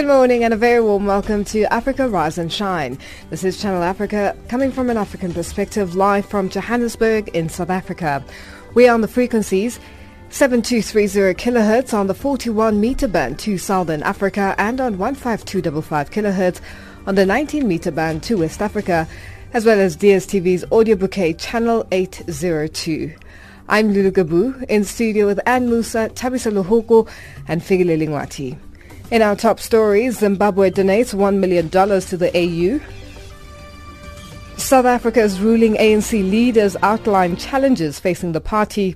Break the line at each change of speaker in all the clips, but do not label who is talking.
Good morning and a very warm welcome to Africa Rise and Shine. This is Channel Africa coming from an African perspective live from Johannesburg in South Africa. We are on the frequencies 7230 kilohertz on the 41 meter band to Southern Africa and on 15255 kilohertz on the 19 meter band to West Africa, as well as DSTV's audio bouquet channel 802. I'm Lulu Gabu in studio with Anne Musa, Tabisa Luhuku and Figile Lingwati. In our top stories, Zimbabwe donates $1 million to the AU. South Africa's ruling ANC leaders outline challenges facing the party.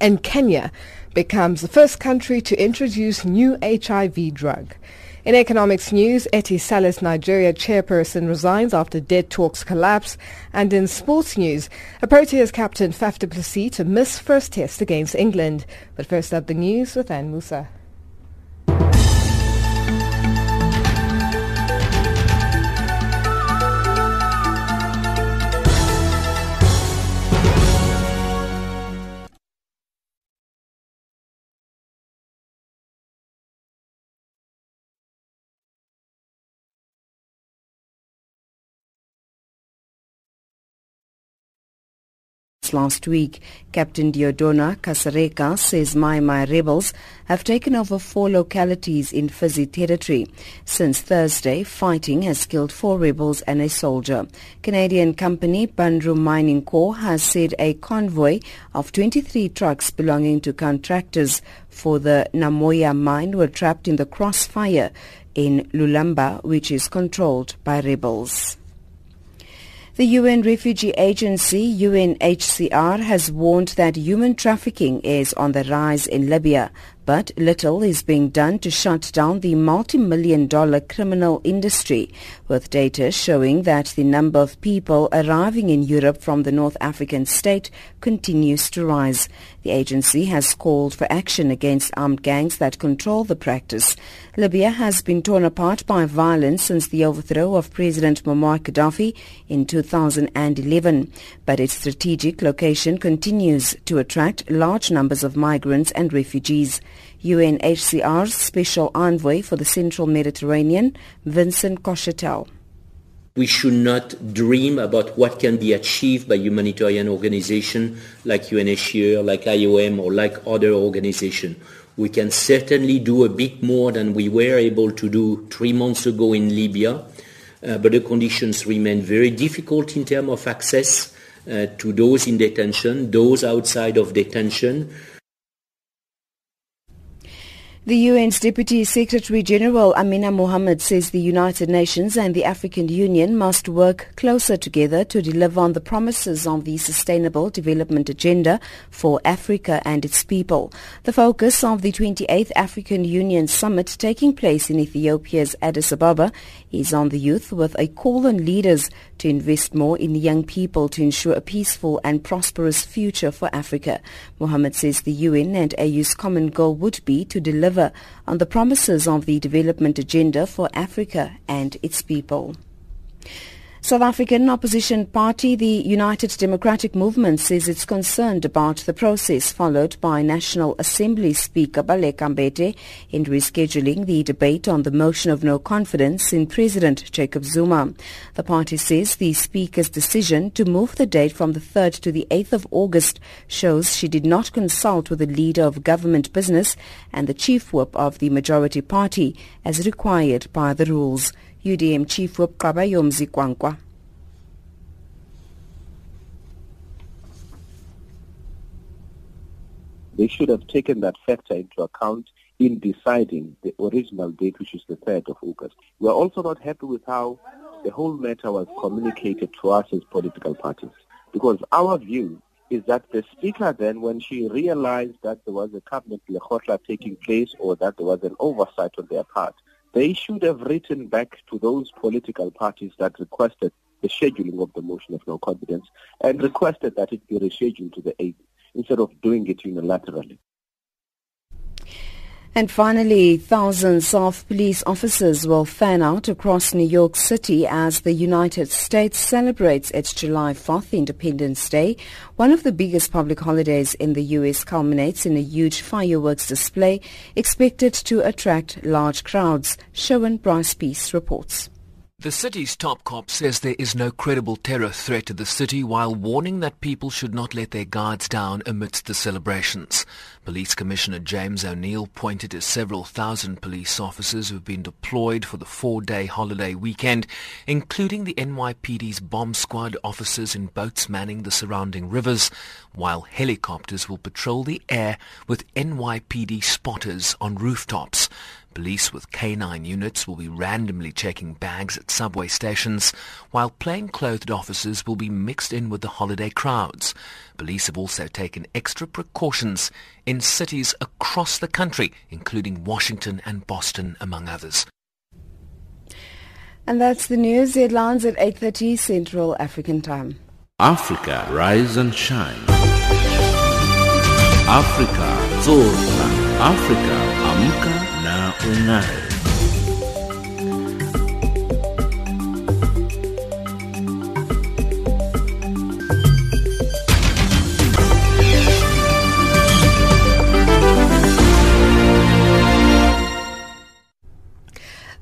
And Kenya becomes the first country to introduce new HIV drug. In economics news, Etisalat Nigeria chairperson resigns after dead talks collapse. And in sports news, a Proteas captain Faf Plessis to miss first test against England. But first up the news with Anne Musa.
Last week. Captain Diodona Kasareka says Mai Mai rebels have taken over four localities in Fizi territory. Since Thursday, fighting has killed four rebels and a soldier. Canadian company Banro Mining Corp has said a convoy of 23 trucks belonging to contractors for the Namoya mine were trapped in the crossfire in Lulamba, which is controlled by rebels. The UN Refugee Agency, UNHCR, has warned that human trafficking is on the rise in Libya, but little is being done to shut down the multi-million dollar criminal industry, with data showing that the number of people arriving in Europe from the North African state continues to rise. The agency has called for action against armed gangs that control the practice. Libya has been torn apart by violence since the overthrow of President Muammar Gaddafi in 2011, but its strategic location continues to attract large numbers of migrants and refugees. UNHCR's Special Envoy for the Central Mediterranean, Vincent Cochetel.
We should not dream about what can be achieved by humanitarian organizations like UNHCR, like IOM, or like other organizations. We can certainly do a bit more than we were able to do three months ago in Libya, uh, but the conditions remain very difficult in terms of access uh, to those in detention, those outside of detention.
The UN's Deputy Secretary General Amina Mohammed says the United Nations and the African Union must work closer together to deliver on the promises of the Sustainable Development Agenda for Africa and its people. The focus of the 28th African Union Summit taking place in Ethiopia's Addis Ababa is on the youth with a call on leaders to invest more in young people to ensure a peaceful and prosperous future for Africa. Mohammed says the UN and AU's common goal would be to deliver on the promises of the development agenda for Africa and its people. South African opposition party, the United Democratic Movement, says it's concerned about the process followed by National Assembly Speaker Baleka Mbete in rescheduling the debate on the motion of no confidence in President Jacob Zuma. The party says the Speaker's decision to move the date from the 3rd to the 8th of August shows she did not consult with the leader of government business and the chief whip of the majority party as required by the rules. UDM Chief Whip Nqabayomzi Kwankwa.
They should have taken that factor into account in deciding the original date, which is the 3rd of August. We're also not happy with how the whole matter was communicated to us as political parties. Because our view is that the speaker then, when she realized that there was a cabinet lekgotla taking place or that there was an oversight on their part, they should have written back to those political parties that requested the scheduling of the motion of no confidence and requested that it be rescheduled to the 8th instead of doing it unilaterally.
And finally, thousands of police officers will fan out across New York City as the United States celebrates its July 4th Independence Day. One of the biggest public holidays in the U.S. culminates in a huge fireworks display expected to attract large crowds. Shawan Bryce Peace reports.
The city's top cop says there is no credible terror threat to the city while warning that people should not let their guards down amidst the celebrations. Police Commissioner James O'Neill pointed to several thousand police officers who've been deployed for the four-day holiday weekend, including the NYPD's bomb squad officers in boats manning the surrounding rivers, while helicopters will patrol the air with NYPD spotters on rooftops. Police with canine units will be randomly checking bags at subway stations, while plainclothed officers will be mixed in with the holiday crowds. Police have also taken extra precautions in cities across the country, including Washington and Boston, among others.
And that's the news headlines at 8.30 Central African Time.
Africa, rise and shine. Africa, zorka. Africa, amka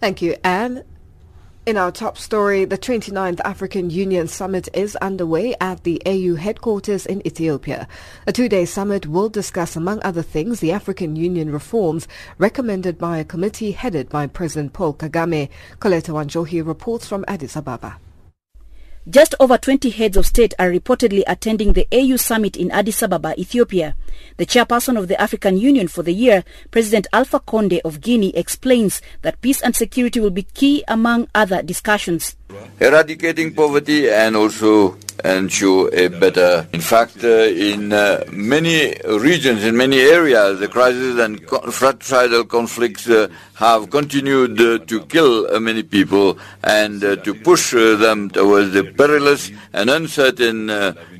Thank you, Anne. In our top story, the 29th African Union Summit is underway at the AU headquarters in Ethiopia. A two-day summit will discuss, among other things, the African Union reforms recommended by a committee headed by President Paul Kagame. Coletta Wanjohi reports from Addis Ababa.
Just over 20 heads of state are reportedly attending the AU summit in Addis Ababa, Ethiopia. The chairperson of the African Union for the year, President Alpha Conde of Guinea, explains that peace and security will be key among other discussions.
Eradicating poverty and also ensure eh, a better. In fact, uh, in uh, many regions, in many areas, the crises and fratricidal conflicts have continued to kill many people and to push them towards the perilous and uncertain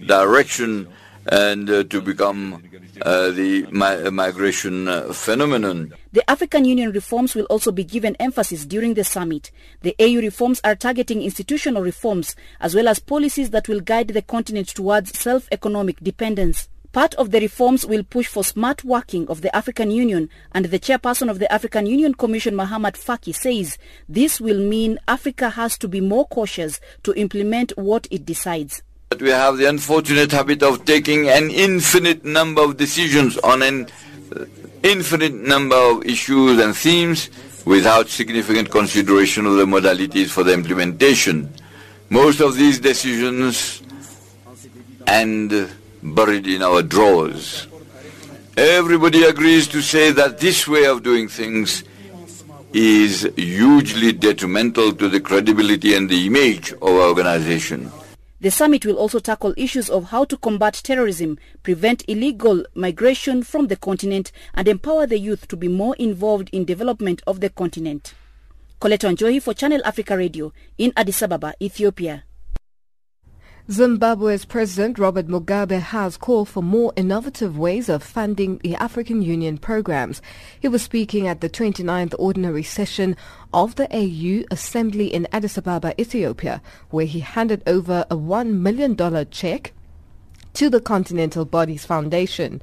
direction and to become uh, the mi- migration uh, phenomenon.
The African Union reforms will also be given emphasis during the summit. The AU reforms are targeting institutional reforms as well as policies that will guide the continent towards self-economic dependence. Part of the reforms will push for smart working of the African Union and the chairperson of the African Union Commission, Mohamed Faki, says this will mean Africa has to be more cautious to implement what it decides.
But we have the unfortunate habit of taking an infinite number of decisions on an uh, infinite number of issues and themes without significant consideration of the modalities for the implementation. Most of these decisions end buried in our drawers. Everybody agrees to say that this way of doing things is hugely detrimental to the credibility and the image of our organization.
The summit will also tackle issues of how to combat terrorism, prevent illegal migration from the continent, and empower the youth to be more involved in development of the continent. Coletta Wanjohi for Channel Africa Radio in Addis Ababa, Ethiopia.
Zimbabwe's President Robert Mugabe has called for more innovative ways of funding the African Union programs. He was speaking at the 29th ordinary session of the AU Assembly in Addis Ababa, Ethiopia, where he handed over a $1 million check to the Continental Bodies Foundation.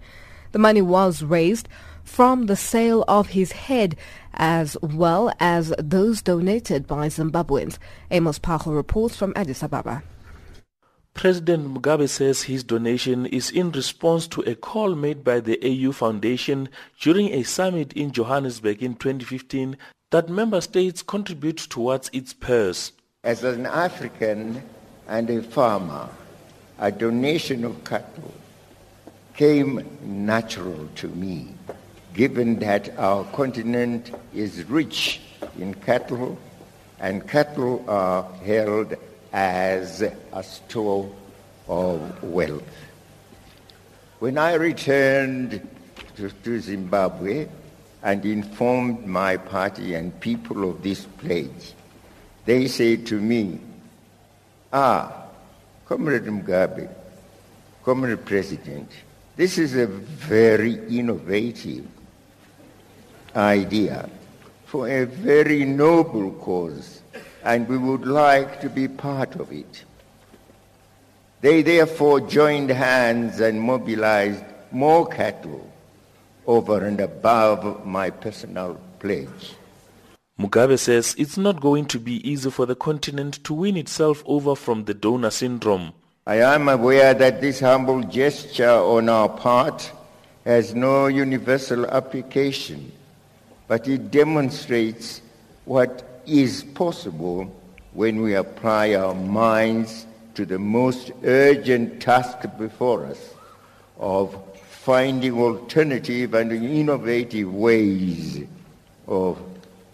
The money was raised from the sale of his head as well as those donated by Zimbabweans. Amos Pacho reports from Addis Ababa.
President Mugabe says his donation is in response to a call made by the AU Foundation during a summit in Johannesburg in 2015 that member states contribute towards its purse.
As an African and a farmer, a donation of cattle came natural to me, given that our continent is rich in cattle and cattle are held as a store of wealth. When I returned to, to, Zimbabwe and informed my party and people of this pledge, they said to me, ah, Comrade Mugabe, Comrade President, this is a very innovative idea for a very noble cause and we would like to be part of it. They therefore joined hands and mobilized more cattle over and above my personal pledge.
Mugabe says it's not going to be easy for the continent to win itself over from the donor syndrome.
I am aware that this humble gesture on our part has no universal application, but it demonstrates what is possible when we apply our minds to the most urgent task before us of finding alternative and innovative ways of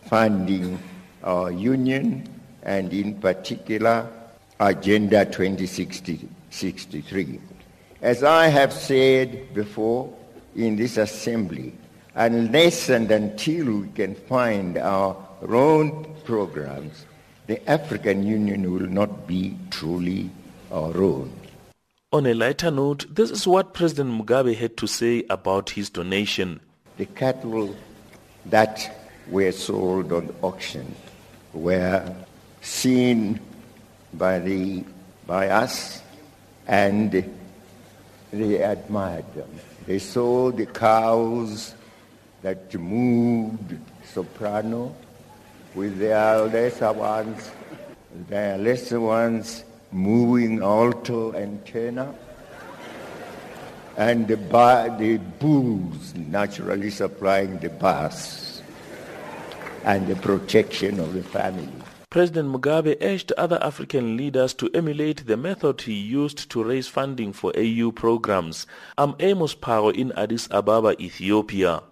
funding our union and in particular Agenda 2063. As I have said before in this assembly, unless and until we can find our own programs, the African Union will not be truly our own.
On a lighter note, this is what President Mugabe had to say about his donation.
The cattle that were sold on auction were seen by, the, by us and they admired them. They saw the cows that moved soprano with their lesser ones, their lesser ones moving alto and tenor, and the, bar, the bulls naturally supplying the bass and the protection of the family.
President Mugabe urged other African leaders to emulate the method he used to raise funding for AU programs. I'm Amos Pacho in Addis Ababa, Ethiopia.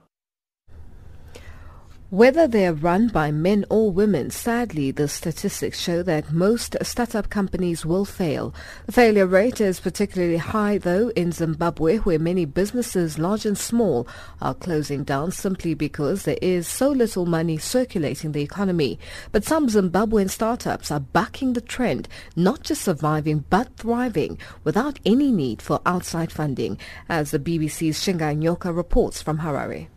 Whether they are run by men or women, sadly the statistics show that most startup companies will fail. The failure rate is particularly high though in Zimbabwe where many businesses, large and small, are closing down simply because there is so little money circulating the economy. But some Zimbabwean startups are bucking the trend, not just surviving but thriving without any need for outside funding, as the BBC's Shingai Nyoka reports from Harare.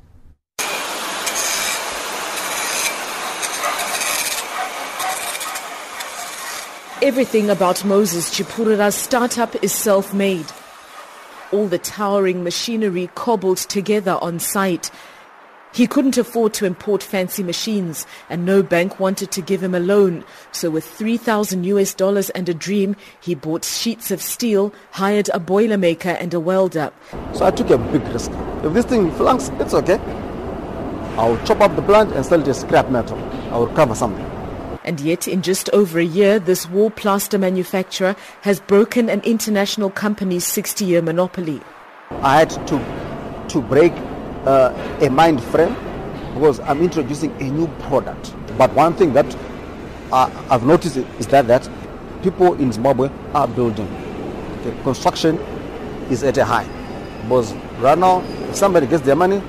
Everything about Moses Chipurura's startup is self-made. All the towering machinery cobbled together on site. He couldn't afford to import fancy machines and no bank wanted to give him a loan. So with 3,000 US dollars and a dream, he bought sheets of steel, hired a boiler maker and a welder.
So I took a big risk. If this thing flunks, it's okay. I'll chop up the plant and sell it as scrap metal. I will recover something.
And yet, in just over a year, this wall plaster manufacturer has broken an international company's 60-year monopoly.
I had to, to break uh, a mind frame because I'm introducing a new product. But one thing that I've noticed is that, that people in Zimbabwe are building. The construction is at a high. Because right now, if somebody gets their money,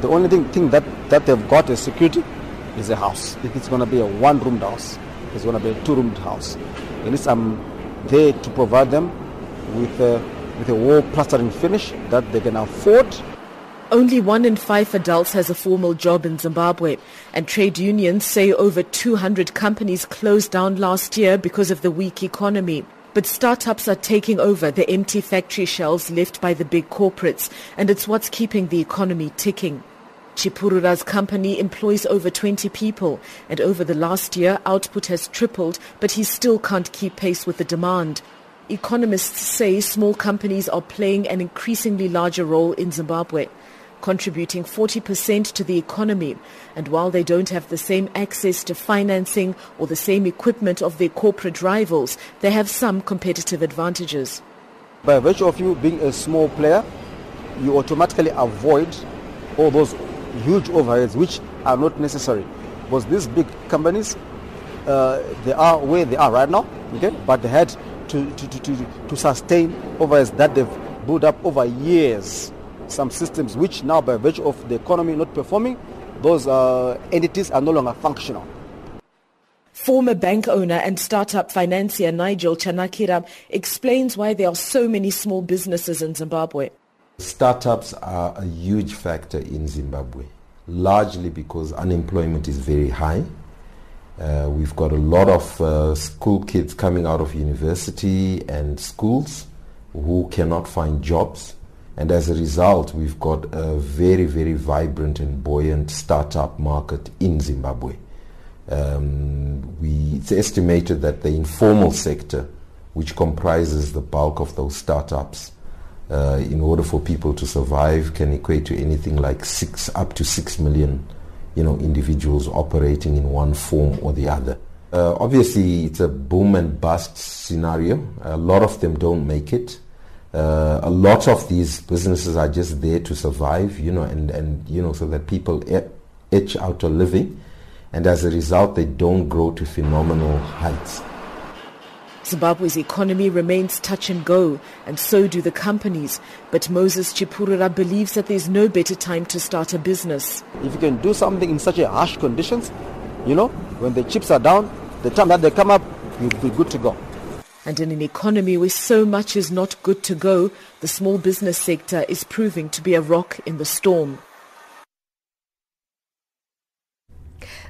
the only thing, thing that, that they've got is security is a house. If it's going to be a one-roomed house, it's going to be a two-roomed house. At least I'm there to provide them with a, with a wall plastering finish that they can afford.
Only one in five adults has a formal job in Zimbabwe, and trade unions say over 200 companies closed down last year because of the weak economy. But startups are taking over the empty factory shelves left by the big corporates, and it's what's keeping the economy ticking. Chipurura's company employs over 20 people, and over the last year, output has tripled, but he still can't keep pace with the demand. Economists say small companies are playing an increasingly larger role in Zimbabwe, contributing 40% to the economy. And while they don't have the same access to financing or the same equipment of their corporate rivals, they have some competitive advantages.
By virtue of you being a small player, you automatically avoid all those huge overheads which are not necessary. Because these big companies uh, they are where they are right now okay? But they had to, to, to, to, sustain overheads that they've built up over years. Some systems which now by virtue of the economy not performing those uh, entities are no longer functional.
Former bank owner and startup financier Nigel Chanakira explains why there are so many small businesses in Zimbabwe.
Startups are a huge factor in Zimbabwe, largely because unemployment is very high. Uh, we've got a lot of uh, school kids coming out of university and schools who cannot find jobs. And as a result, we've got a very, very vibrant and buoyant startup market in Zimbabwe. Um, we, it's estimated that the informal sector, which comprises the bulk of those startups, uh, in order for people to survive can equate to anything like six up to six million you know individuals operating in one form or the other. Uh, obviously it's a boom and bust scenario. A lot of them don't make it. Uh, a lot of these businesses are just there to survive you know and, and you know so that people etch out a living. And as a result they don't grow to phenomenal heights
Zimbabwe's economy remains touch and go, and so do the companies. But Moses Chipurura believes that there's no better time to start a business.
If you can do something in such a harsh conditions, you know, when the chips are down, the time that they come up, you'll be good to go.
And in an economy where so much is not good to go, the small business sector is proving to be a rock in the storm.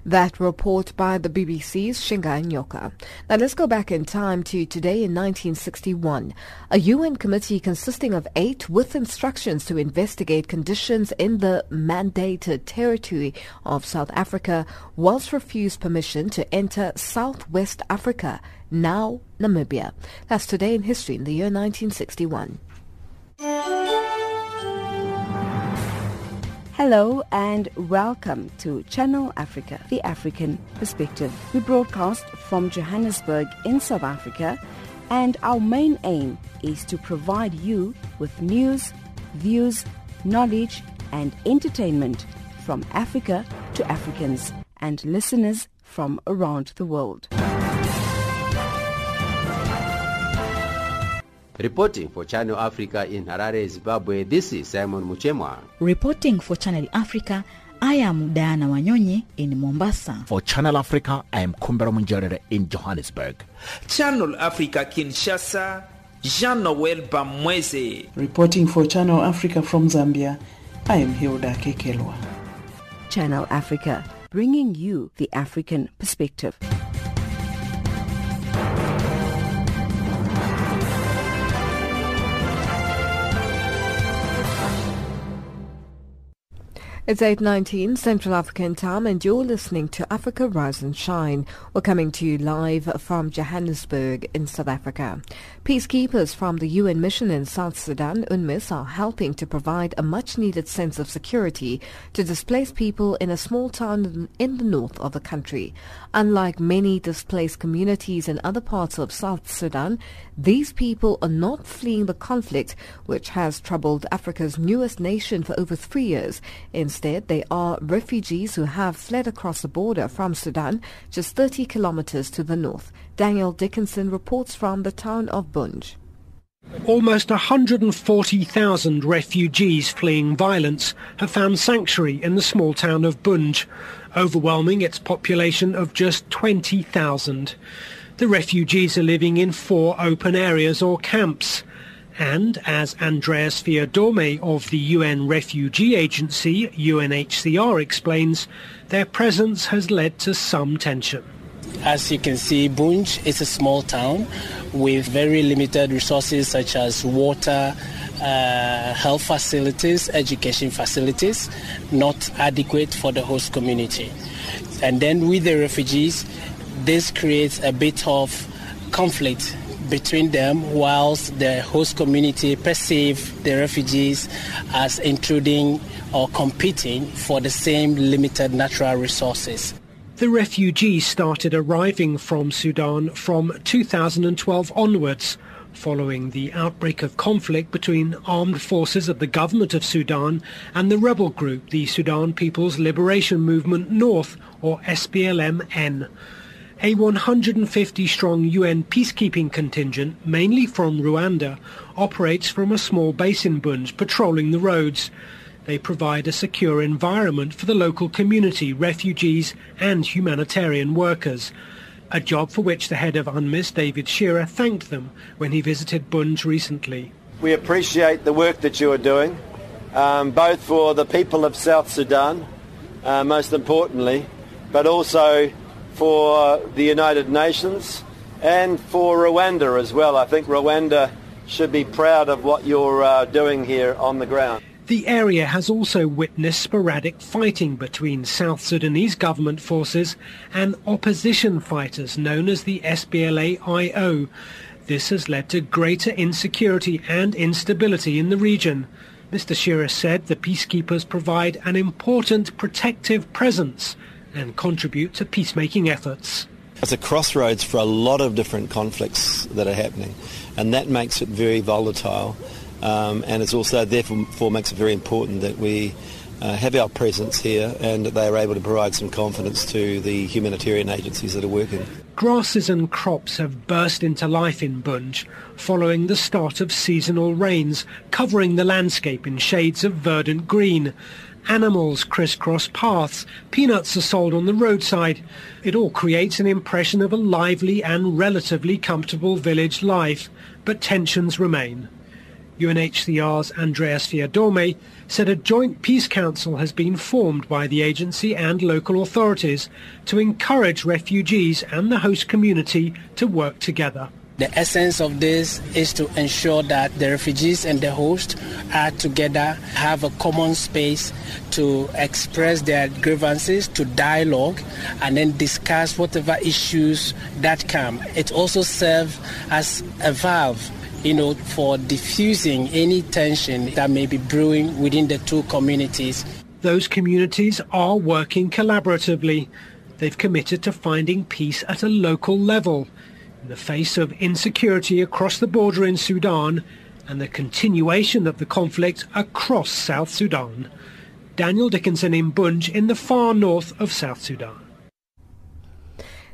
That report by the BBC's Shingai Nyoka. Now let's go back in time to today in 1961. A UN committee consisting of eight with instructions to investigate conditions in the mandated territory of South Africa was refused permission to enter Southwest Africa, now Namibia. That's today in history in the year 1961.
Hello and welcome to Channel Africa, the African perspective. We broadcast from Johannesburg in South Africa, and our main aim is to provide you with news, views, knowledge, and entertainment from Africa to Africans and listeners from around the world.
Reporting for Channel Africa in Harare, Zimbabwe, this is Simon Muchemwa.
Reporting for Channel Africa, I am Diana Wanyonyi in Mombasa.
For Channel Africa, I am Kumbera Munjerere in Johannesburg.
Channel Africa Kinshasa, Jean-Noel Bamweze.
Reporting for Channel Africa from Zambia, I am Hilda Kekelwa.
Channel Africa, bringing you the African perspective.
It's 8.19 Central African time and you're listening to Africa Rise and Shine. We're coming to you live from Johannesburg in South Africa. Peacekeepers from the UN mission in South Sudan, UNMISS, are helping to provide a much-needed sense of security to displaced people in a small town in the north of the country. Unlike many displaced communities in other parts of South Sudan, these people are not fleeing the conflict which has troubled Africa's newest nation for over three years. Instead, they are refugees who have fled across the border from Sudan, just 30 kilometers to the north. Daniel Dickinson reports from the town of Bunj.
Almost 140,000 refugees fleeing violence have found sanctuary in the small town of Bunj, overwhelming its population of just 20,000. The refugees are living in four open areas or camps. And as Andreas Fiordome of the UN Refugee Agency, UNHCR, explains, their presence has led to some tension.
As you can see, Bunj is a small town with very limited resources such as water, uh, health facilities, education facilities, not adequate for the host community. And then with the refugees, this creates a bit of conflict between them whilst the host community perceive the refugees as intruding or competing for the same limited natural resources.
The refugees started arriving from Sudan from 2012 onwards, following the outbreak of conflict between armed forces of the government of Sudan and the rebel group, the Sudan People's Liberation Movement North, or SPLM-N. A 150-strong UN peacekeeping contingent, mainly from Rwanda, operates from a small base in Bunj, patrolling the roads. They provide a secure environment for the local community, refugees and humanitarian workers, a job for which the head of UNMISS, David Shearer, thanked them when he visited Bunj recently.
We appreciate the work that you are doing, um, both for the people of South Sudan, uh, most importantly, but also for the United Nations and for Rwanda as well. I think Rwanda should be proud of what you're uh, doing here on the ground.
The area has also witnessed sporadic fighting between South Sudanese government forces and opposition fighters known as the SPLA-IO. This has led to greater insecurity and instability in the region. Mr. Shearer said the peacekeepers provide an important protective presence and contribute to peacemaking efforts.
It's a crossroads for a lot of different conflicts that are happening, and that makes it very volatile. Um, and it's also therefore makes it very important that we uh, have our presence here and that they are able to provide some confidence to the humanitarian agencies that are working.
Grasses and crops have burst into life in Bunj following the start of seasonal rains, covering the landscape in shades of verdant green. Animals crisscross paths, peanuts are sold on the roadside. It all creates an impression of a lively and relatively comfortable village life, but tensions remain. UNHCR's Andreas Fiordome said a joint peace council has been formed by the agency and local authorities to encourage refugees and the host community to work together.
The essence of this is to ensure that the refugees and the host are together, have a common space to express their grievances, to dialogue, and then discuss whatever issues that come. It also serves as a valve you know, for diffusing any tension that may be brewing within the two communities.
Those communities are working collaboratively. They've committed to finding peace at a local level in the face of insecurity across the border in Sudan and the continuation of the conflict across South Sudan. Daniel Dickinson in Bunj in the far north of South Sudan.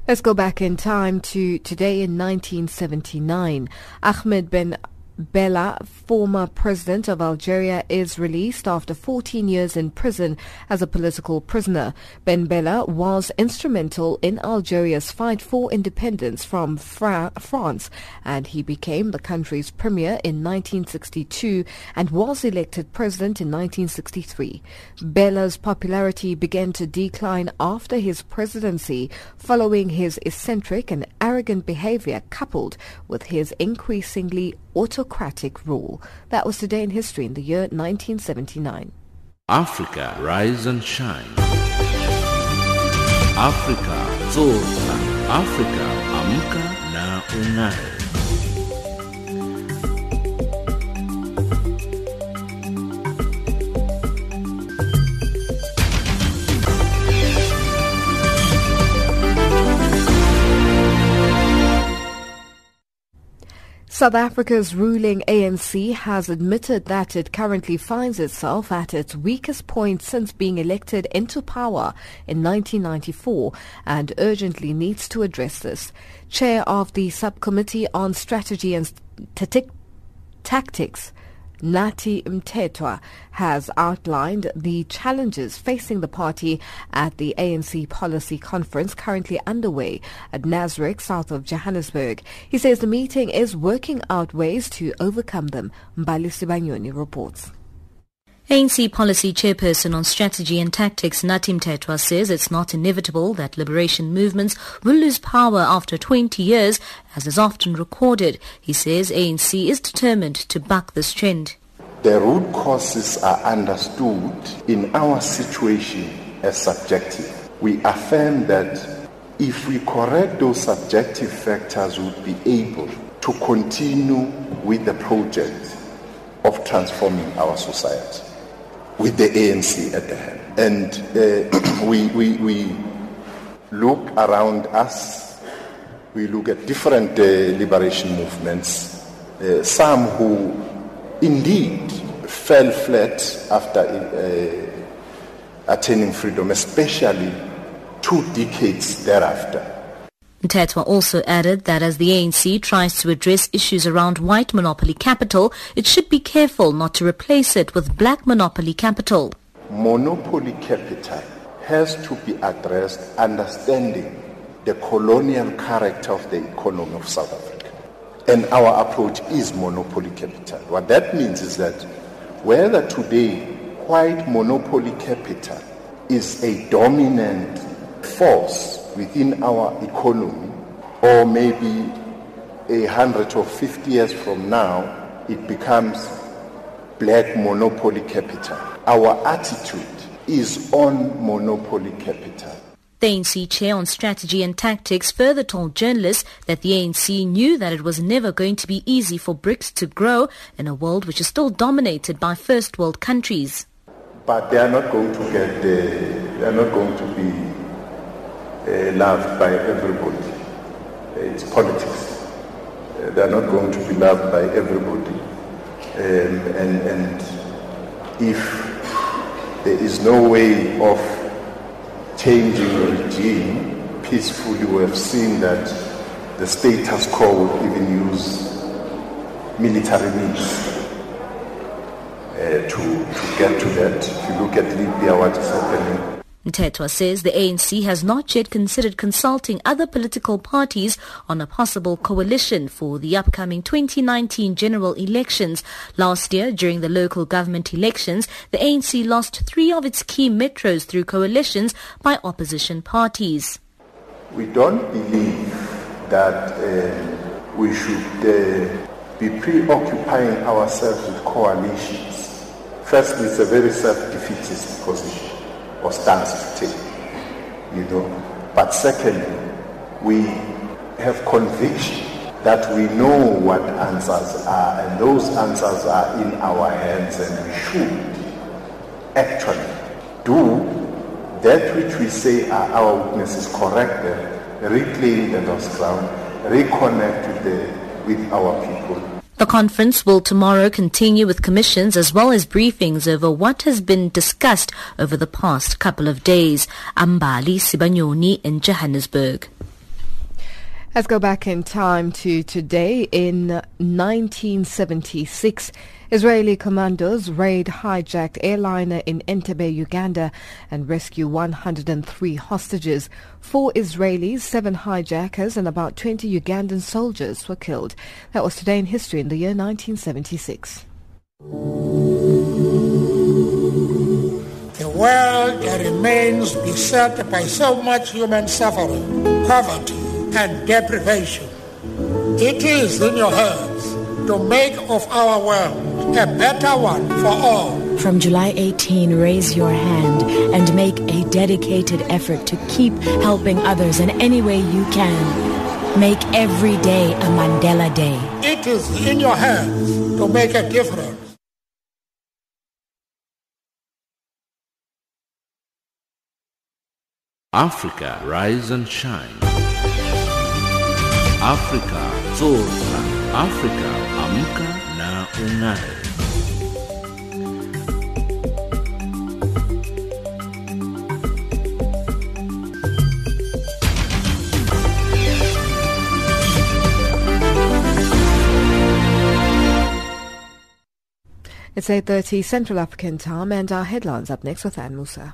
Let's go back in time to today in 1979. Ahmed Ben Bella, former president of Algeria, is released after 14 years in prison as a political prisoner. Ben Bella was instrumental in Algeria's fight for independence from Fra- France and he became the country's premier in 1962 and was elected president in 1963. Bella's popularity began to decline after his presidency following his eccentric and arrogant behavior coupled with his increasingly autocratic rule. That was today in history in the year 1979.
Africa, rise and shine. Africa, zorka. Africa, amka na ungae.
South Africa's ruling ANC has admitted that it currently finds itself at its weakest point since being elected into power in 1994 and urgently needs to address this. Chair of the Subcommittee on Strategy and Tactics, Nathi Mthethwa has outlined the challenges facing the party at the ANC policy conference currently underway at Nasrec, south of Johannesburg. He says the meeting is working out ways to overcome them. Mbali Sibanyoni reports.
ANC policy chairperson on strategy and tactics Nathi Mthethwa says it's not inevitable that liberation movements will lose power after 20 years, as is often recorded. He says ANC is determined to buck this trend.
The root causes are understood in our situation as subjective. We affirm that if we correct those subjective factors, we'll be able to continue with the project of transforming our society with the ANC at the helm. And uh, we, we, we look around us, we look at different uh, liberation movements, uh, some who indeed fell flat after uh, attaining freedom, especially two decades thereafter.
Mthethwa also added that as the ANC tries to address issues around white monopoly capital, it should be careful not to replace it with black monopoly capital.
Monopoly capital has to be addressed understanding the colonial character of the economy of South Africa. And our approach is monopoly capital. What that means is that whether today white monopoly capital is a dominant force within our economy, or maybe a hundred or fifty years from now, it becomes black monopoly capital. Our attitude is on monopoly capital.
The ANC chair on strategy and tactics further told journalists that the ANC knew that it was never going to be easy for BRICS to grow in a world which is still dominated by first world countries.
But they are not going to get, uh, they are not going to be uh, loved by everybody. It's politics. Uh, they are not going to be loved by everybody. Um, and, and if there is no way of changing the regime peacefully, we have seen that the status quo would even use military means uh, to, to get to that. If you look at Libya, what is happening,
Mthethwa says the ANC has not yet considered consulting other political parties on a possible coalition for the upcoming 2019 general elections. Last year, during the local government elections, the ANC lost three of its key metros through coalitions by opposition parties.
We don't believe that uh, we should uh, be preoccupying ourselves with coalitions. Firstly, it's a very self-defeatist position or stance to take, you know. But secondly, we have conviction that we know what answers are, and those answers are in our hands, and we should actually do that which we say are our weaknesses, correct them, reclaim the lost ground, reconnect with, the, with our people,
the conference will tomorrow continue with commissions as well as briefings over what has been discussed over the past couple of days. Ambali Sibanyoni in Johannesburg.
Let's go back in time to today. In 1976, Israeli commandos raid hijacked airliner in Entebbe, Uganda and rescue 103 hostages. Four Israelis, seven hijackers and about 20 Ugandan soldiers were killed. That was today in history in the year 1976.
The world remains beset by so much human suffering, poverty, and deprivation. It is in your hands to make of our world a better one for all.
From July 18, raise your hand and make a dedicated effort to keep helping others in any way you can. Make every day a Mandela Day.
It is in your hands to make a difference.
Africa, rise and shine. Afrika zorka. Afrika amka na ung'are.
It's 8.30 Central African time and our headlines up next with Anne Musa.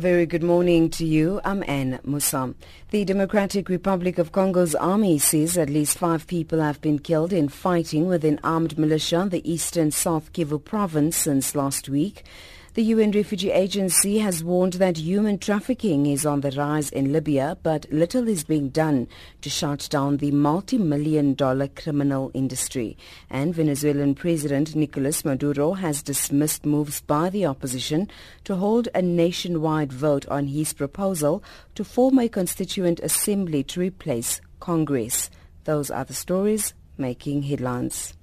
Very good morning to you. I'm Anne Musa. The Democratic Republic of Congo's army says at least five people have been killed in fighting with an armed militia in the eastern South Kivu province since last week. The UN Refugee Agency has warned that human trafficking is on the rise in Libya, but little is being done to shut down the multi-million dollar criminal industry. And Venezuelan President Nicolas Maduro has dismissed moves by the opposition to hold a nationwide vote on his proposal to form a constituent assembly to replace Congress. Those are the stories making headlines.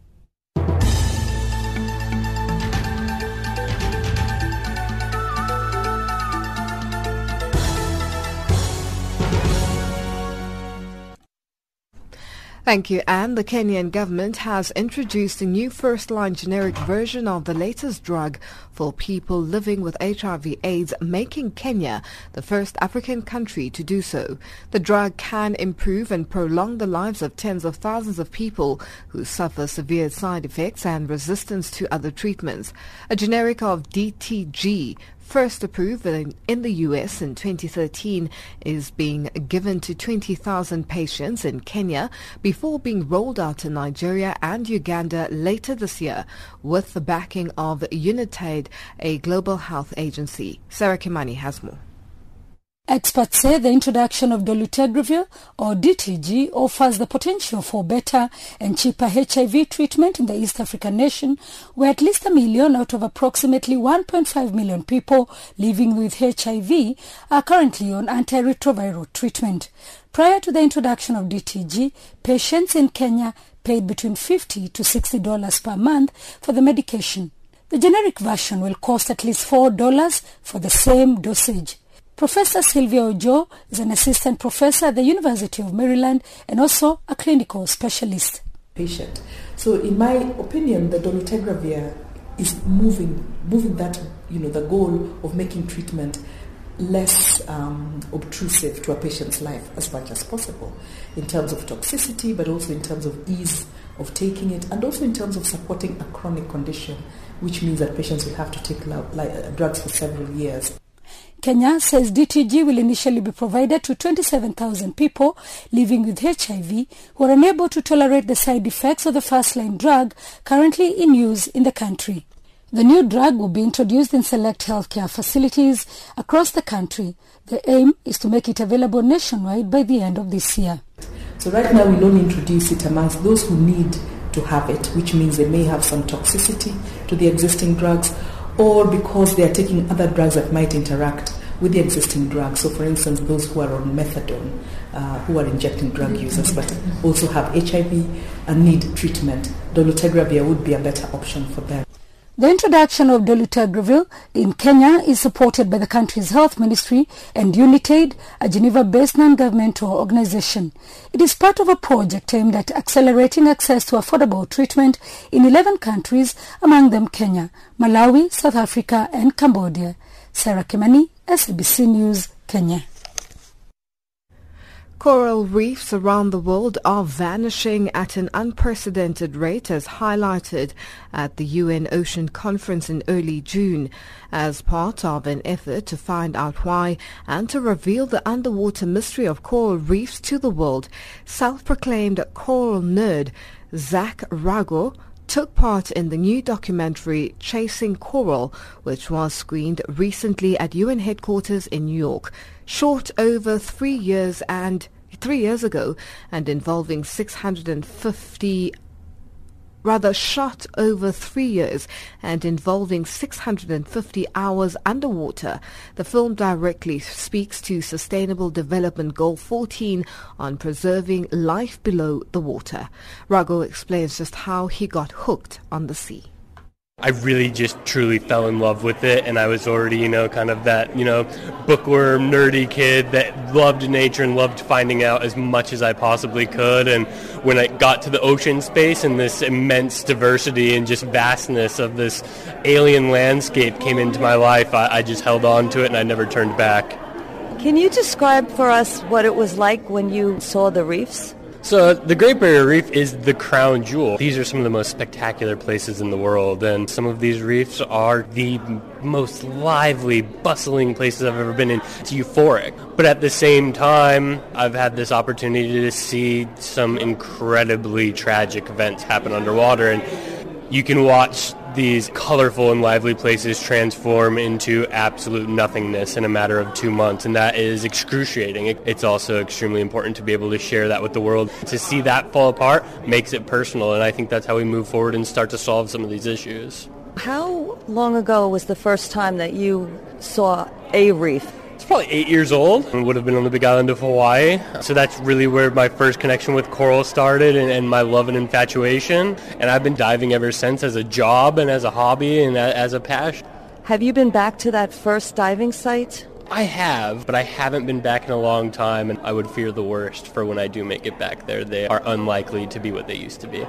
Thank you, Anne. The Kenyan government has introduced a new first-line generic version of the latest drug for people living with HIV AIDS, making Kenya the first African country to do so. The drug can improve and prolong the lives of tens of thousands of people who suffer severe side effects and resistance to other treatments. A generic of DTG first approved in the U.S. in 2013, is being given to 20,000 patients in Kenya before being rolled out in Nigeria and Uganda later this year with the backing of Unitaid, a global health agency. Sarah Kimani has more.
Experts say the introduction of dolutegravir or DTG offers the potential for better and cheaper HIV treatment in the East African nation where at least a million out of approximately 1.5 million people living with HIV are currently on antiretroviral treatment. Prior to the introduction of DTG, patients in Kenya paid between 50 to 60 dollars per month for the medication. The generic version will cost at least $4 for the same dosage. Professor Sylvia Ojo is an assistant professor at the University of Maryland and also a clinical specialist.
Patient. So, in my opinion, the dolutegravir is moving, moving that, you know, the goal of making treatment less um, obtrusive to a patient's life as much as possible in terms of toxicity, but also in terms of ease of taking it, and also in terms of supporting a chronic condition, which means that patients will have to take like, drugs for several years.
Kenya says DTG will initially be provided to 27,000 people living with HIV who are unable to tolerate the side effects of the first-line drug currently in use in the country. The new drug will be introduced in select healthcare facilities across the country. The aim is to make it available nationwide by the end of this year.
So right now we'll only introduce it amongst those who need to have it, which means they may have some toxicity to the existing drugs or because they are taking other drugs that might interact with the existing drugs. So, for instance, those who are on methadone, uh, who are injecting drug mm-hmm. users, but also have HIV and need treatment, dolutegravir would be a better option for them.
The introduction of dolutegravir in Kenya is supported by the country's health ministry and Unitaid, a Geneva-based non-governmental organization. It is part of a project aimed at accelerating access to affordable treatment in 11 countries, among them Kenya, Malawi, South Africa and Cambodia. Sarah Kimani, SABC News, Kenya.
Coral reefs around the world are vanishing at an unprecedented rate as highlighted at the UN Ocean Conference in early June as part of an effort to find out why and to reveal the underwater mystery of coral reefs to the world. Self-proclaimed coral nerd Zach Rago took part in the new documentary Chasing Coral, which was screened recently at UN headquarters in New York. Short over three years and three years ago and involving 650 rather shot over three years and involving 650 hours underwater. The film directly speaks to Sustainable Development Goal 14 on preserving life below the water. Rago explains just how he got hooked on the sea.
I really just truly fell in love with it, and I was already, you know, kind of that, you know, bookworm, nerdy kid that loved nature and loved finding out as much as I possibly could. And when I got to the ocean space and this immense diversity and just vastness of this alien landscape came into my life, I, I just held on to it and I never turned back.
Can you describe for us what it was like when you saw the reefs?
So the Great Barrier Reef is the crown jewel. These are some of the most spectacular places in the world, and some of these reefs are the most lively, bustling places I've ever been in. It's euphoric. But at the same time, I've had this opportunity to see some incredibly tragic events happen underwater, and you can watch these colorful and lively places transform into absolute nothingness in a matter of two months, and that is excruciating. It's also extremely important to be able to share that with the world. To see that fall apart makes it personal, and I think that's how we move forward and start to solve some of these issues.
How long ago was the first time that you saw a reef?
Probably eight years old and would have been on the big island of Hawaii. So that's really where my first connection with coral started and, and, my love and infatuation. And I've been diving ever since as a job and as a hobby and as a passion.
Have you been back to that first diving site?
I have, but I haven't been back in a long time, and I would fear the worst for when I do make it back there. They are unlikely to be what they used to be.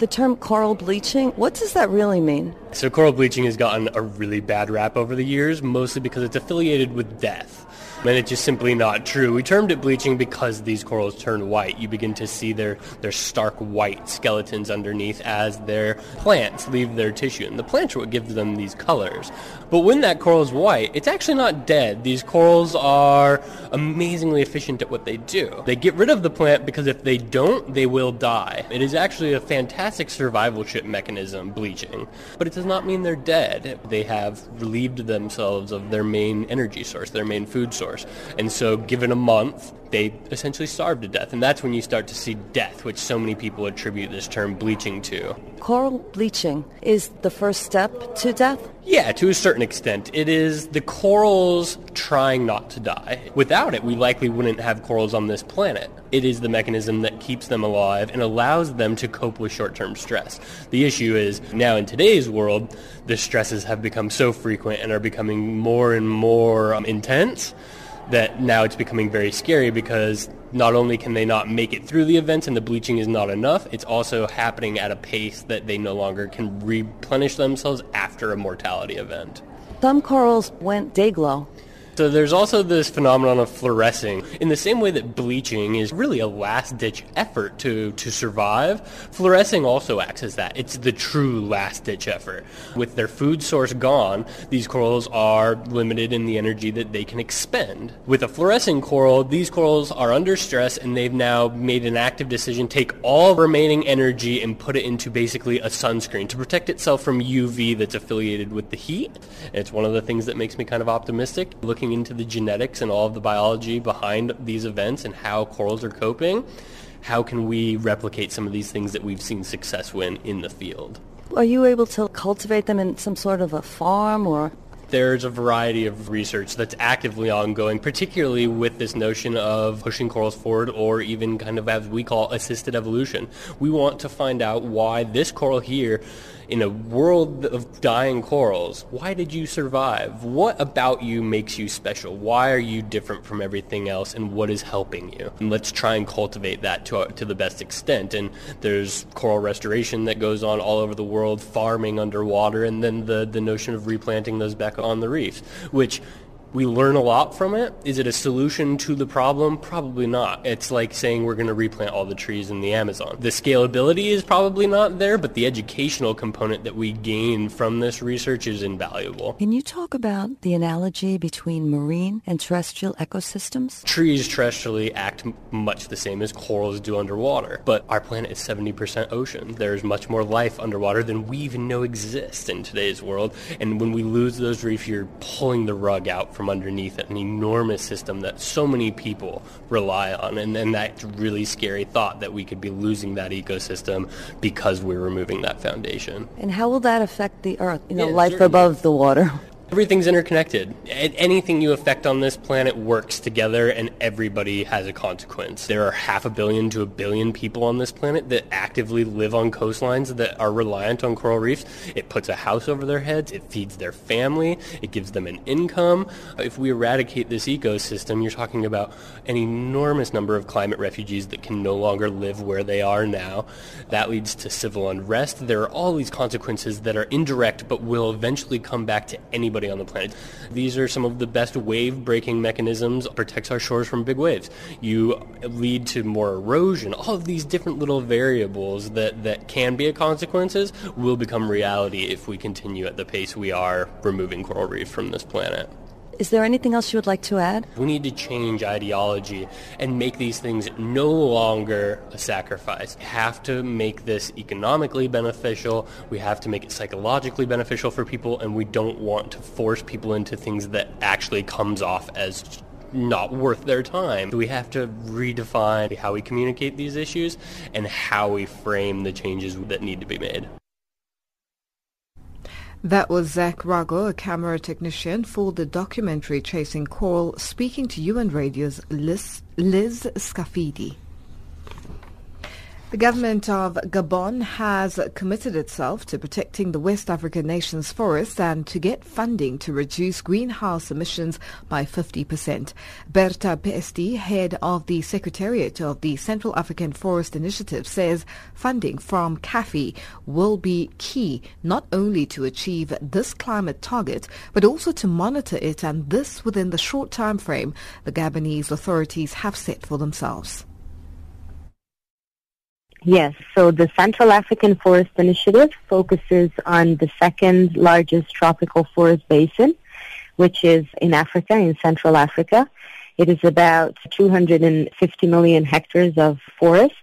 The term coral bleaching, what does that really mean?
So coral bleaching has gotten a really bad rap over the years, mostly because it's affiliated with death and it's just simply not true. We termed it bleaching because these corals turn white. You begin to see their, their stark white skeletons underneath as their plants leave their tissue. And the plants are what gives them these colors. But when that coral is white, it's actually not dead. These corals are amazingly efficient at what they do. They get rid of the plant because if they don't, they will die. It is actually a fantastic survival survivalship mechanism, bleaching. But it does not mean they're dead. They have relieved themselves of their main energy source, their main food source. And so given a month, they essentially starve to death. And that's when you start to see death, which so many people attribute this term bleaching to.
Coral bleaching is the first step to death?
Yeah, to a certain extent. It is the corals trying not to die. Without it, we likely wouldn't have corals on this planet. It is the mechanism that keeps them alive and allows them to cope with short-term stress. The issue is now in today's world, the stresses have become so frequent and are becoming more and more um, intense that now it's becoming very scary because not only can they not make it through the events and the bleaching is not enough, it's also happening at a pace that they no longer can replenish themselves after a mortality event.
Some corals went day glow.
So there's also this phenomenon of fluorescing. In the same way that bleaching is really a last-ditch effort to, to survive, fluorescing also acts as that. It's the true last-ditch effort. With their food source gone, these corals are limited in the energy that they can expend. With a fluorescing coral, these corals are under stress and they've now made an active decision, to take all remaining energy and put it into basically a sunscreen to protect itself from UV that's affiliated with the heat. It's one of the things that makes me kind of optimistic. Looking looking into the genetics and all of the biology behind these events and how corals are coping, how can we replicate some of these things that we've seen success win in the field?
Are you able to cultivate them in some sort of a farm or?
There's a variety of research that's actively ongoing, particularly with this notion of pushing corals forward or even kind of as we call assisted evolution. We want to find out why this coral here in a world of dying corals, why did you survive? What about you makes you special? Why are you different from everything else and what is helping you? And let's try and cultivate that to, to the best extent. And there's coral restoration that goes on all over the world, farming underwater, and then the, the notion of replanting those back on the reefs, which we learn a lot from it. Is it a solution to the problem? Probably not. It's like saying we're going to replant all the trees in the Amazon. The scalability is probably not there, but the educational component that we gain from this research is invaluable.
Can you talk about the analogy between marine and terrestrial ecosystems?
Trees terrestrially act much the same as corals do underwater, but our planet is 70% ocean. There's much more life underwater than we even know exists in today's world, and when we lose those reefs, you're pulling the rug out from underneath an enormous system that so many people rely on. And, and that really scary thought that we could be losing that ecosystem because we're removing that foundation.
And how will that affect the Earth, you know, yeah, life certainly. above the water?
Everything's interconnected. Anything you affect on this planet works together and everybody has a consequence. There are half a billion to a billion people on this planet that actively live on coastlines that are reliant on coral reefs. It puts a house over their heads. It feeds their family. It gives them an income. If we eradicate this ecosystem, you're talking about an enormous number of climate refugees that can no longer live where they are now. That leads to civil unrest. There are all these consequences that are indirect but will eventually come back to anybody on the planet. These are some of the best wave breaking mechanisms, protects our shores from big waves. You lead to more erosion. All of these different little variables that, that can be a consequences will become reality if we continue at the pace we are removing coral reef from this planet.
Is there anything else you would like to add?
We need to change ideology and make these things no longer a sacrifice. We have to make this economically beneficial. We have to make it psychologically beneficial for people, and we don't want to force people into things that actually comes off as not worth their time. We have to redefine how we communicate these issues and how we frame the changes that need to be made.
That was Zach Rago, a camera technician for the documentary Chasing Coral, speaking to UN Radio's Liz, Liz Scafidi. The government of Gabon has committed itself to protecting the West African nation's forests and to get funding to reduce greenhouse emissions by 50%. Berta Pesti, head of the Secretariat of the Central African Forest Initiative, says funding from CAFI will be key not only to achieve this climate target, but also to monitor it and this within the short time frame the Gabonese authorities have set for themselves.
Yes, so the Central African Forest Initiative focuses on the second largest tropical forest basin, which is in Africa, in Central Africa. It is about 250 million hectares of forest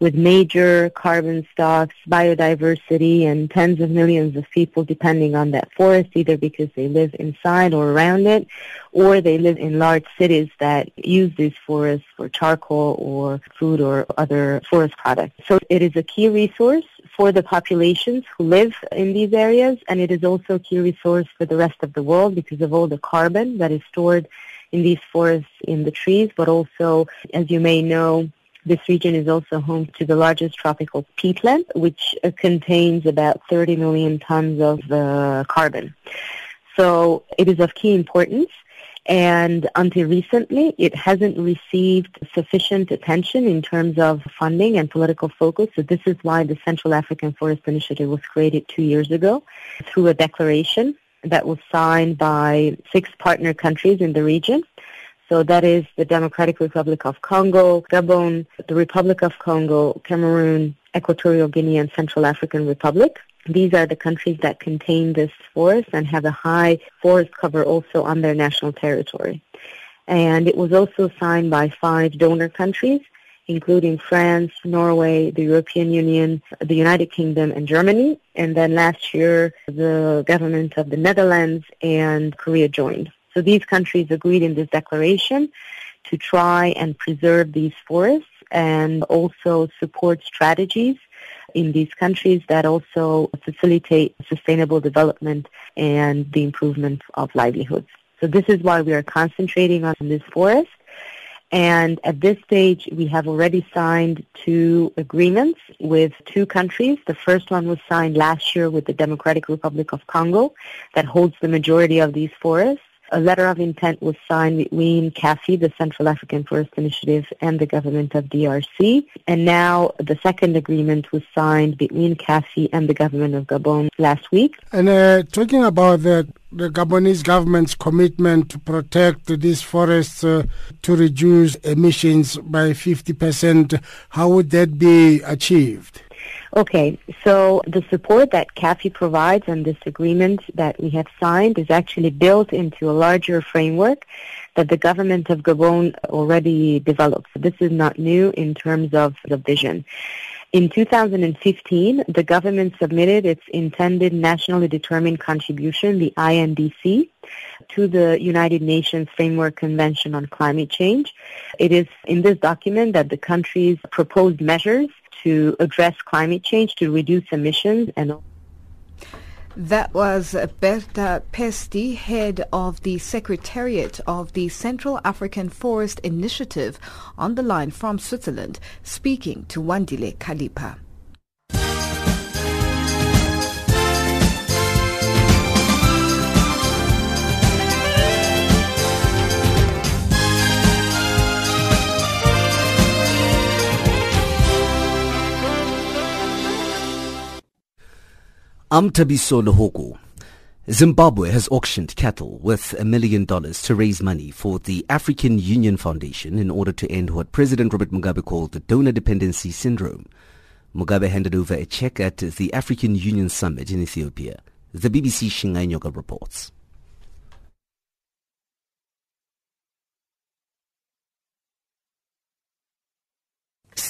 with major carbon stocks, biodiversity, and tens of millions of people depending on that forest, either because they live inside or around it, or they live in large cities that use these forests for charcoal or food or other forest products. So it is a key resource for the populations who live in these areas, and it is also a key resource for the rest of the world because of all the carbon that is stored in these forests in the trees, but also, as you may know, this region is also home to the largest tropical peatland, which uh, contains about 30 million tons of uh, carbon. So it is of key importance. And until recently, it hasn't received sufficient attention in terms of funding and political focus. So this is why the Central African Forest Initiative was created two years ago through a declaration that was signed by six partner countries in the region. So that is the Democratic Republic of Congo, Gabon, the Republic of Congo, Cameroon, Equatorial Guinea, and Central African Republic. These are the countries that contain this forest and have a high forest cover also on their national territory. And it was also signed by five donor countries, including France, Norway, the European Union, the United Kingdom, and Germany. And then last year, the government of the Netherlands and Korea joined. So these countries agreed in this declaration to try and preserve these forests and also support strategies in these countries that also facilitate sustainable development and the improvement of livelihoods. So this is why we are concentrating on this forest. And at this stage, we have already signed two agreements with two countries. The first one was signed last year with the Democratic Republic of Congo that holds the majority of these forests a letter of intent was signed between CAFI, the Central African Forest Initiative, and the government of DRC. And now the second agreement was signed between CAFI and the government of Gabon last week.
And uh, talking about the, the Gabonese government's commitment to protect these forests uh, to reduce emissions by 50%, how would that be achieved?
Okay, so the support that CAFI provides and this agreement that we have signed is actually built into a larger framework that the government of Gabon already developed. This is not new in terms of the vision. In 2015, the government submitted its intended nationally determined contribution, the INDC, to the United Nations Framework Convention on Climate Change. It is in this document that the countries proposed measures to address climate change, to reduce emissions and
That was Berta Pesti, head of the Secretariat of the Central African Forest Initiative, on the line from Switzerland, speaking to Wandile Kalipa.
Amtabiso Lohoko. Zimbabwe has auctioned cattle worth a million dollars to raise money for the African Union Foundation in order to end what President Robert Mugabe called the donor dependency syndrome. Mugabe handed over a check at the African Union Summit in Ethiopia. The BBC Shingai Nyoka reports.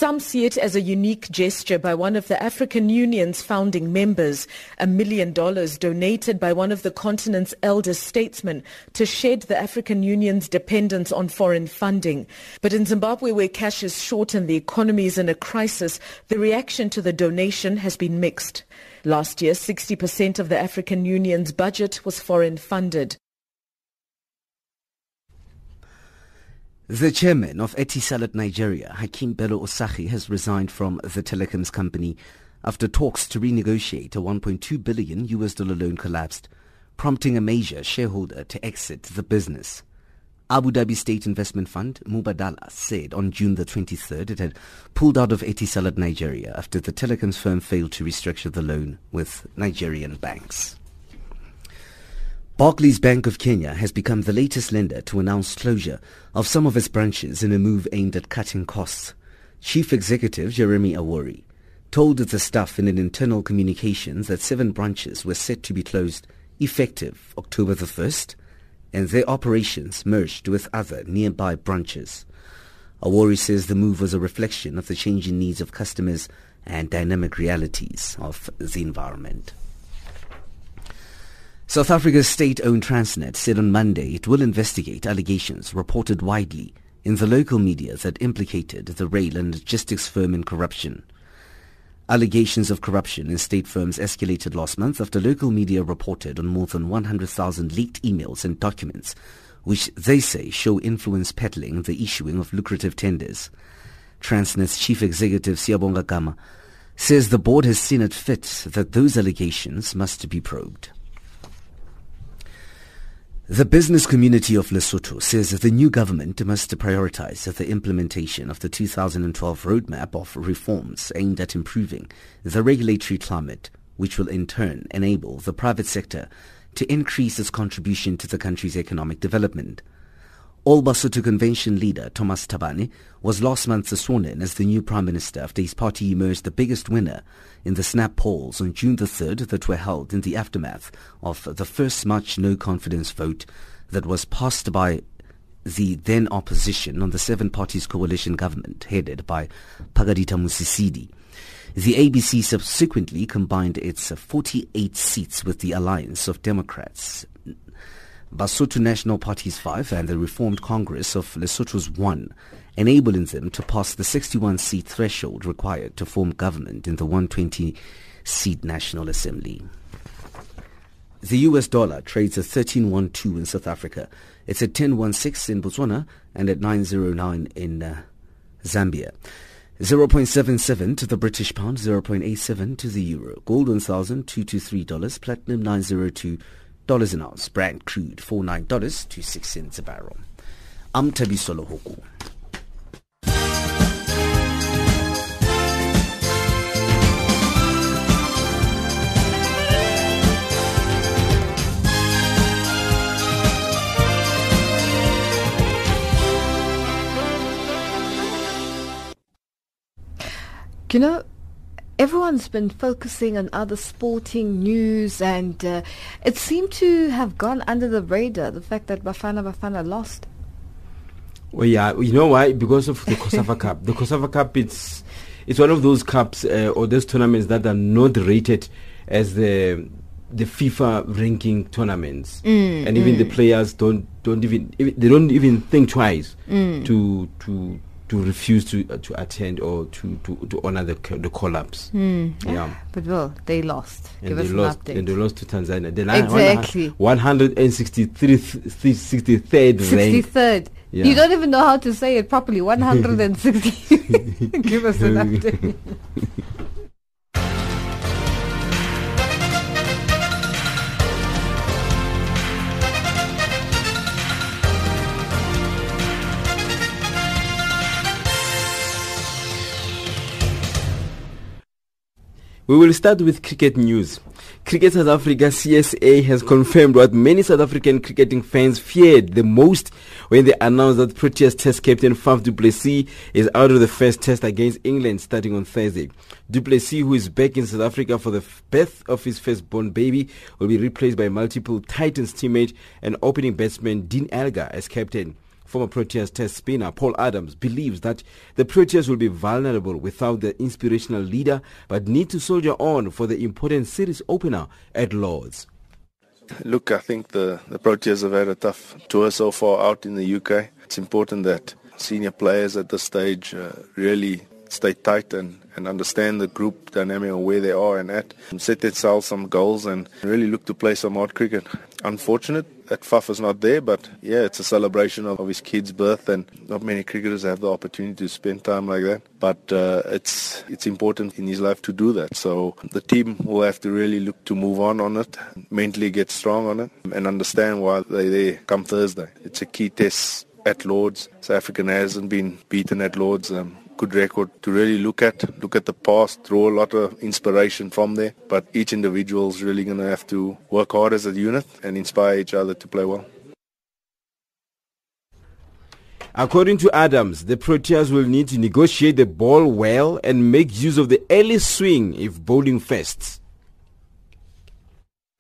Some see it as a unique gesture by one of the African Union's founding members, a million dollars donated by one of the continent's eldest statesmen to shed the African Union's dependence on foreign funding. But in Zimbabwe, where cash is short and the economy is in a crisis, the reaction to the donation has been mixed. Last year, 60% of the African Union's budget was foreign funded.
The chairman of Etisalat Nigeria, Hakeem Belo-Osagie, has resigned from the telecoms company after talks to renegotiate a 1.2 billion US dollar loan collapsed, prompting a major shareholder to exit the business. Abu Dhabi State Investment Fund, Mubadala, said on June the 23rd it had pulled out of Etisalat Nigeria after the telecoms firm failed to restructure the loan with Nigerian banks. Barclays Bank of Kenya has become the latest lender to announce closure of some of its branches in a move aimed at cutting costs. Chief Executive Jeremy Awori told the staff in an internal communication that seven branches were set to be closed effective October the 1st and their operations merged with other nearby branches. Awori says the move was a reflection of the changing needs of customers and dynamic realities of the environment. South Africa's state-owned Transnet said on Monday it will investigate allegations reported widely in the local media that implicated the rail and logistics firm in corruption. Allegations of corruption in state firms escalated last month after local media reported on more than 100,000 leaked emails and documents which they say show influence peddling the issuing of lucrative tenders. Transnet's chief executive Siyabonga Gama says the board has seen it fit that those allegations must be probed. The business community of Lesotho says the new government must prioritize the implementation of the 2012 roadmap of reforms aimed at improving the regulatory climate, which will in turn enable the private sector to increase its contribution to the country's economic development. All Basotho Convention leader Thomas Thabane was last month sworn in as the new Prime Minister after his party emerged the biggest winner in the snap polls on June the 3rd that were held in the aftermath of the first much no confidence vote that was passed by the then opposition on the seven parties coalition government headed by Pakalitha Mosisili. The ABC subsequently combined its 48 seats with the Alliance of Democrats Basotho National Party's five and the Reformed Congress of Lesotho's one, enabling them to pass the 61-seat threshold required to form government in the 120-seat National Assembly. The US dollar trades at 13.12 in South Africa. It's at 10.16 in Botswana and at 9.09 in uh, Zambia. 0.77 to the British pound, 0.87 to the euro. Gold $1,223, platinum 902 dollars an ounce. Brent crude $49 to 6 cents a barrel. I'm Tabiso Lohoko.
you know, everyone's been focusing on other sporting news and uh, it seemed to have gone under the radar, the fact that Bafana Bafana lost.
Well, yeah, you know why? Because of the COSAFA Cup. The COSAFA Cup, it's it's one of those cups uh, or those tournaments that are not rated as the the FIFA ranking tournaments,
Mm,
and even
mm.
the players don't don't even they don't even think twice
Mm.
to to to refuse to uh, to attend or to, to, to honor the the collapse.
Hmm.
Yeah.
But well, they lost.
And
Give
they
us
lost,
an update.
and they lost to Tanzania. The
Exactly.
163 63rd rank.
63rd.
Yeah.
You don't even know how to say it properly. 160. Give us an update.
We will start with cricket news. Cricket South Africa CSA has confirmed what many South African cricketing fans feared the most when they announced that Proteas Test captain Faf du Plessis is out of the first test against England starting on Thursday. Du Plessis, who is back in South Africa for the birth of his firstborn baby, will be replaced by multiple Titans teammate and opening batsman Dean Elgar as captain. Former Proteas test spinner Paul Adams believes that the Proteas will be vulnerable without the inspirational leader but need to soldier on for the important series opener at Lords.
Look, I think the, the Proteas have had a tough tour so far out in the UK. It's important that senior players at this stage uh, really stay tight and, and understand the group dynamic and where they are and at, and set themselves some goals and really look to play some hard cricket. Unfortunate that Faf is not there, but yeah, it's a celebration of, of his kid's birth and not many cricketers have the opportunity to spend time like that. But uh, it's it's important in his life to do that. So the team will have to really look to move on on it, mentally get strong on it, and understand why they're there come Thursday. It's a key test at Lords. South African hasn't been beaten at Lords. Um, good record to really look at, look at the past, draw a lot of inspiration from there. But each individual is really going to have to work hard as a unit and inspire each other to play well.
According to Adams, the Proteas will need to negotiate the ball well and make use of the early swing if bowling first.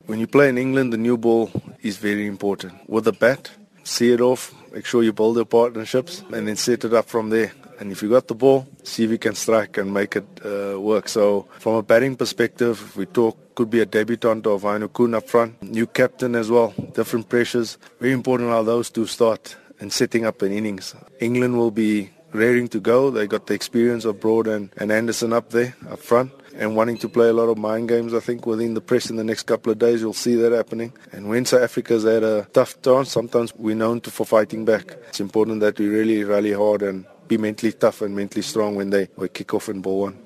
When you play in England, the new ball is very important. With the bat, see it off, make sure you build your partnerships, and then set it up from there. And if you got the ball, see if you can strike and make it uh, work. So from a batting perspective, we talk could be a debutant of Heino Kuhn up front, new captain as well, different pressures. Very important how those two start and setting up an innings. England will be raring to go. They got the experience of Broad and, and Anderson up there up front and wanting to play a lot of mind games, I think, within the press in the next couple of days. You'll see that happening. And when South Africa's had a tough chance, sometimes we're known to, for fighting back. It's important that we really rally hard and be mentally tough and mentally strong when they, kick off and ball one.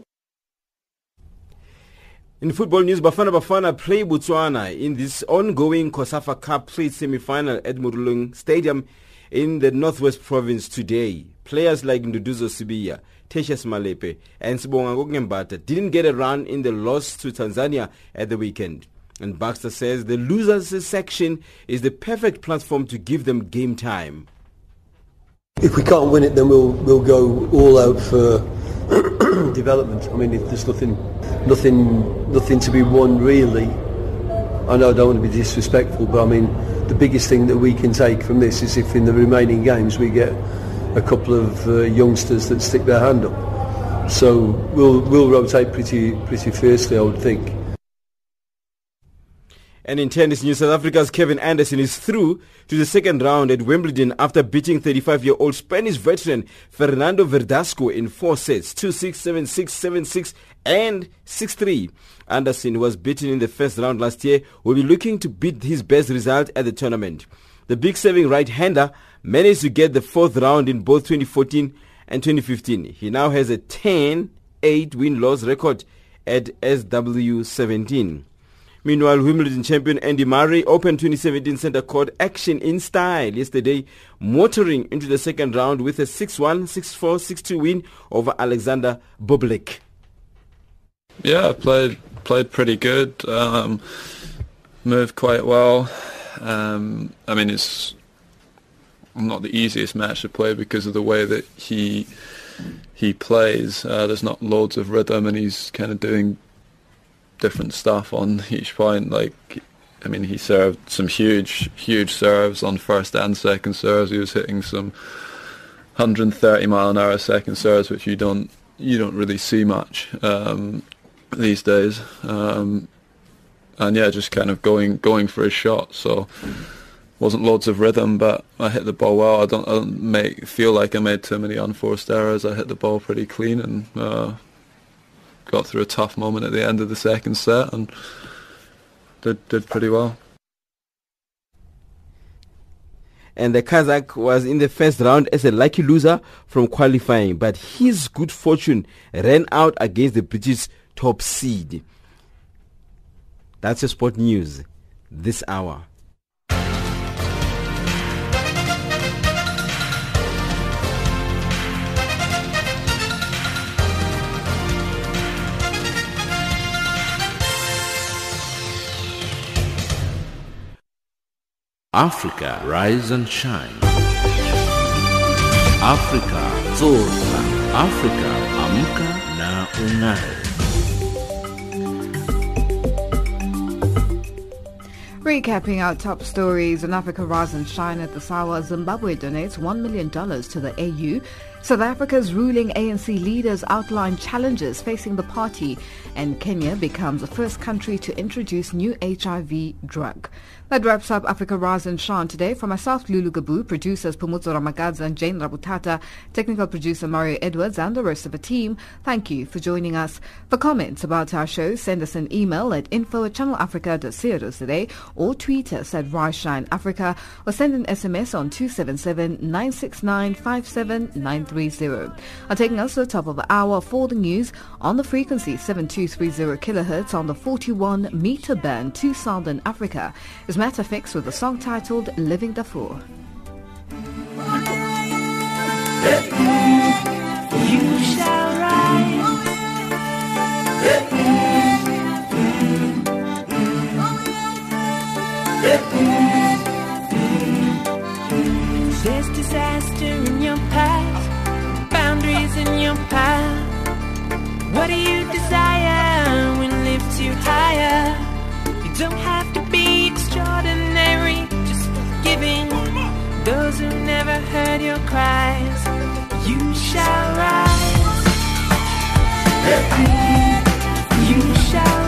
In football news, Bafana Bafana play Botswana in this ongoing COSAFA Cup play semi-final at Moruleng Stadium in the Northwest Province today. Players like Nduduzo Sibiya, Tercious Malepe and Sibonga Ngembata didn't get a run in the loss to Tanzania at the weekend. And Baxter says the losers section is the perfect platform to give them game time.
If we can't win it, then we'll we'll go all out for development. I mean, if there's nothing, nothing, nothing to be won really. I know I don't want to be disrespectful, but I mean, the biggest thing that we can take from this is if in the remaining games we get a couple of uh, youngsters that stick their hand up. So we'll we'll rotate pretty pretty fiercely, I would think.
And in tennis news, South Africa's Kevin Anderson is through to the second round at Wimbledon after beating 35-year-old Spanish veteran Fernando Verdasco in four sets, 2-6, 7-6, 7-6 and 6-3. Anderson, who was beaten in the first round last year, will be looking to beat his best result at the tournament. The big serving right-hander managed to get the fourth round in both 2014 and 2015. He now has a 10-8 win-loss record at SW17. Meanwhile, Wimbledon champion Andy Murray opened 2017 center court action in style yesterday, motoring into the second round with a 6-1, 6-4, 6-2 win over Alexander Bublik.
Yeah, played played pretty good. Um, moved quite well. Um, I mean, it's not the easiest match to play because of the way that he he plays. Uh, there's not loads of rhythm, and he's kind of doing different stuff on each point. Like, I mean, he served some huge, huge serves on first and second serves. He was hitting some 130 mile an hour second serves, which you don't you don't really see much um, these days. Um, and yeah, just kind of going going for his shot. So wasn't loads of rhythm, but I hit the ball well. I don't, I don't make feel like I made too many unforced errors. I hit the ball pretty clean and uh, got through a tough moment at the end of the second set and did did pretty well.
And the Kazakh was in the first round as a lucky loser from qualifying, but his good fortune ran out against the British top seed. That's your sport news this hour.
Africa, rise and shine. Africa, zorka. Africa, amka na ung'are.
Recapping our top stories in Africa Rise and Shine at the Sawa, Zimbabwe donates $1 million to the AU. South Africa's ruling ANC leaders outline challenges facing the party and Kenya becomes the first country to introduce new HIV drug. That wraps up Africa Rise and Shine today. For myself, Lulu Gabu, producers Pumutso Ramagadza and Jane Rabutata, technical producer Mario Edwards and the rest of the team, thank you for joining us. For comments about our show, send us an email at info at channelafrica.co.za or tweet us at Rise Shine Africa or send an SMS on 277 969 57930. Are taking us to the top of the hour for the news on the frequency 7230 kilohertz on the 41 meter band to Southern Africa is Mattafix with a song titled Living Darfur.
You shall rise. There's disaster in your boundaries in your path. What do you desire when lifts you higher? You don't have those who never heard your cries. You shall rise. You shall